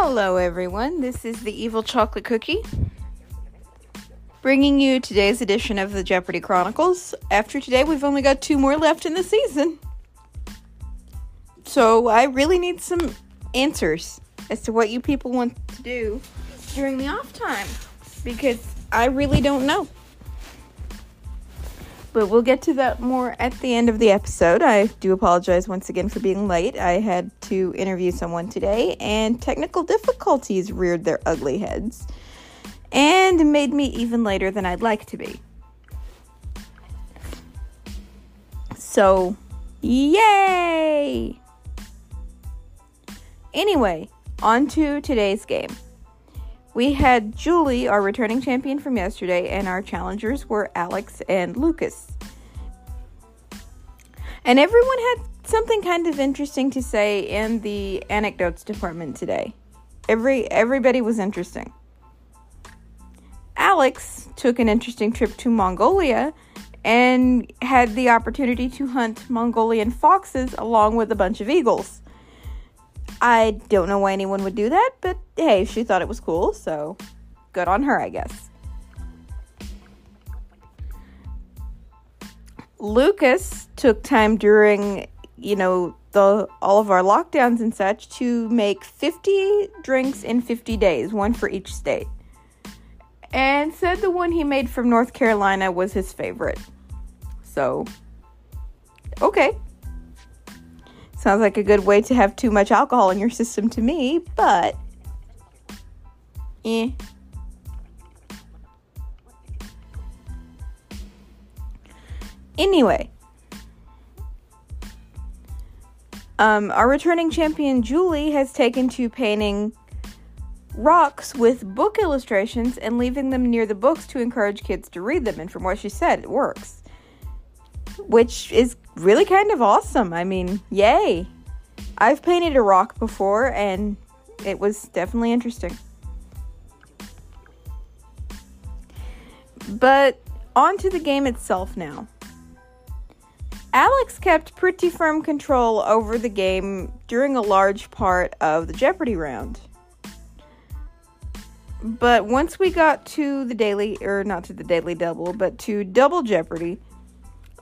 Hello, everyone. This is the Evil Chocolate Cookie, bringing you today's edition of the Jeopardy Chronicles. After today, we've only got two more left in the season. So, I really need some answers as to what you people want to do during the off time because I really don't know. But we'll get to that more at the end of the episode. I do apologize once again for being late. I had to interview someone today, and technical difficulties reared their ugly heads and made me even later than I'd like to be. So, yay! Anyway, on to today's game. We had Julie, our returning champion from yesterday, and our challengers were Alex and Lucas. And everyone had something kind of interesting to say in the anecdotes department today. Every everybody was interesting. Alex took an interesting trip to Mongolia and had the opportunity to hunt Mongolian foxes along with a bunch of eagles. I don't know why anyone would do that, but hey, she thought it was cool, so good on her, I guess. Lucas took time during, you know, the all of our lockdowns and such to make 50 drinks in 50 days, one for each state. And said the one he made from North Carolina was his favorite. So, okay. Sounds like a good way to have too much alcohol in your system to me, but eh. Anyway, um, our returning champion Julie has taken to painting rocks with book illustrations and leaving them near the books to encourage kids to read them. And from what she said, it works. Which is really kind of awesome. I mean, yay. I've painted a rock before and it was definitely interesting. But on to the game itself now. Alex kept pretty firm control over the game during a large part of the Jeopardy round. But once we got to the daily, or not to the daily double, but to double Jeopardy,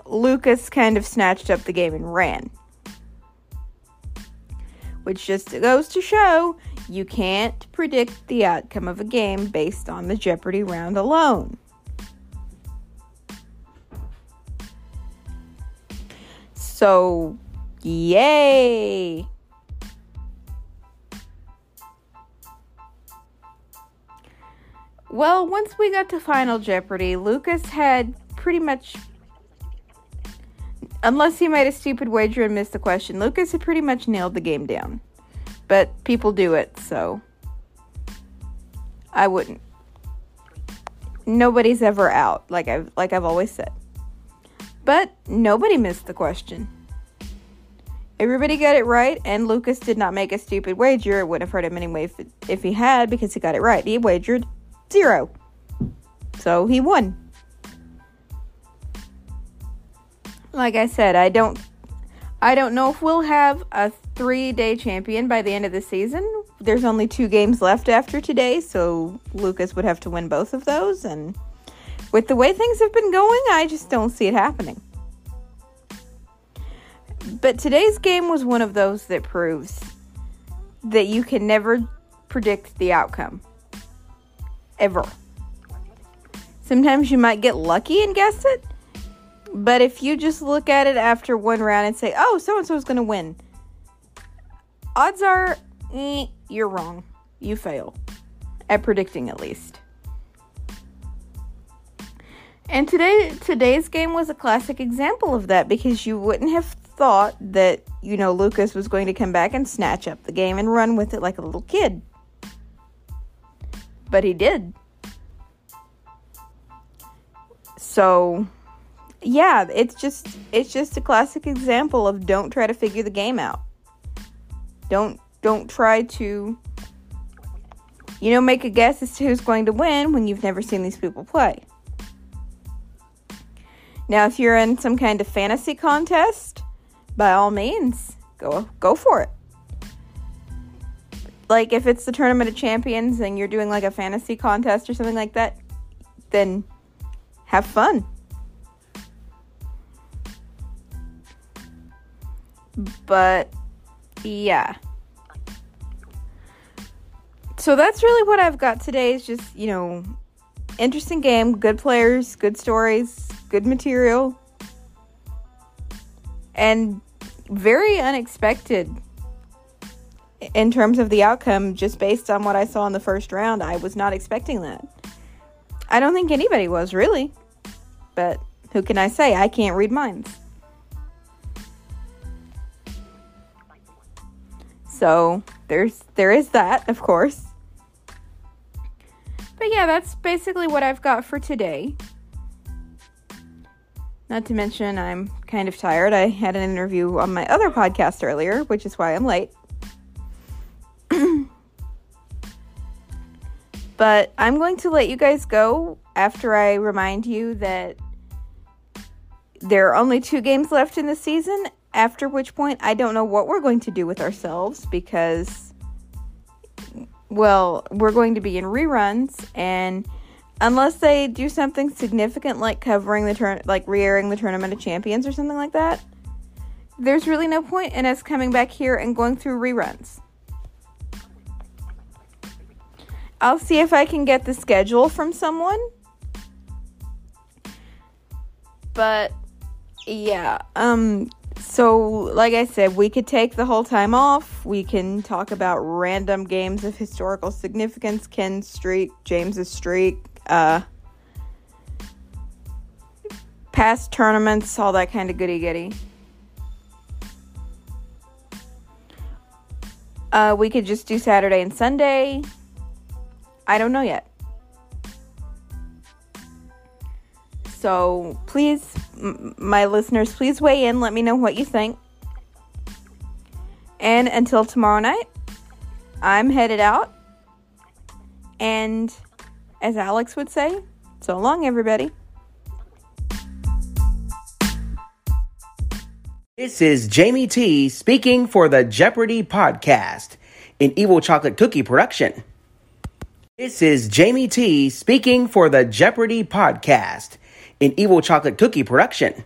Lucas kind of snatched up the game and ran. Which just goes to show you can't predict the outcome of a game based on the Jeopardy round alone. So, yay! Well, once we got to Final Jeopardy, Lucas had pretty much. Unless he made a stupid wager and missed the question, Lucas had pretty much nailed the game down. But people do it, so. I wouldn't. Nobody's ever out, like I've like I've always said. But nobody missed the question. Everybody got it right, and Lucas did not make a stupid wager. It wouldn't have hurt him anyway if, if he had, because he got it right. He wagered zero. So he won. Like I said, I don't I don't know if we'll have a 3-day champion by the end of the season. There's only 2 games left after today, so Lucas would have to win both of those and with the way things have been going, I just don't see it happening. But today's game was one of those that proves that you can never predict the outcome. Ever. Sometimes you might get lucky and guess it, but if you just look at it after one round and say, oh, so and so is going to win, odds are eh, you're wrong. You fail. At predicting, at least. And today today's game was a classic example of that because you wouldn't have thought that, you know, Lucas was going to come back and snatch up the game and run with it like a little kid. But he did. So, yeah, it's just it's just a classic example of don't try to figure the game out. Don't don't try to you know make a guess as to who's going to win when you've never seen these people play. Now, if you're in some kind of fantasy contest, by all means, go go for it. Like if it's the tournament of champions and you're doing like a fantasy contest or something like that, then have fun. But yeah. So that's really what I've got today is just, you know, interesting game, good players, good stories, good material. And very unexpected in terms of the outcome just based on what I saw in the first round. I was not expecting that. I don't think anybody was really. But who can I say? I can't read minds. So, there's there is that, of course. But yeah, that's basically what I've got for today. Not to mention, I'm kind of tired. I had an interview on my other podcast earlier, which is why I'm late. but I'm going to let you guys go after I remind you that there are only two games left in the season, after which point I don't know what we're going to do with ourselves because, well, we're going to be in reruns and unless they do something significant like covering the turn like re-airing the tournament of champions or something like that there's really no point in us coming back here and going through reruns. I'll see if i can get the schedule from someone. But yeah um so like i said we could take the whole time off we can talk about random games of historical significance ken's streak james's streak uh, past tournaments, all that kind of goody goody. Uh, we could just do Saturday and Sunday. I don't know yet. So please, m- my listeners, please weigh in. Let me know what you think. And until tomorrow night, I'm headed out. And as Alex would say, so long, everybody. This is Jamie T speaking for the Jeopardy podcast, an Evil Chocolate Cookie production. This is Jamie T speaking for the Jeopardy podcast, an Evil Chocolate Cookie production.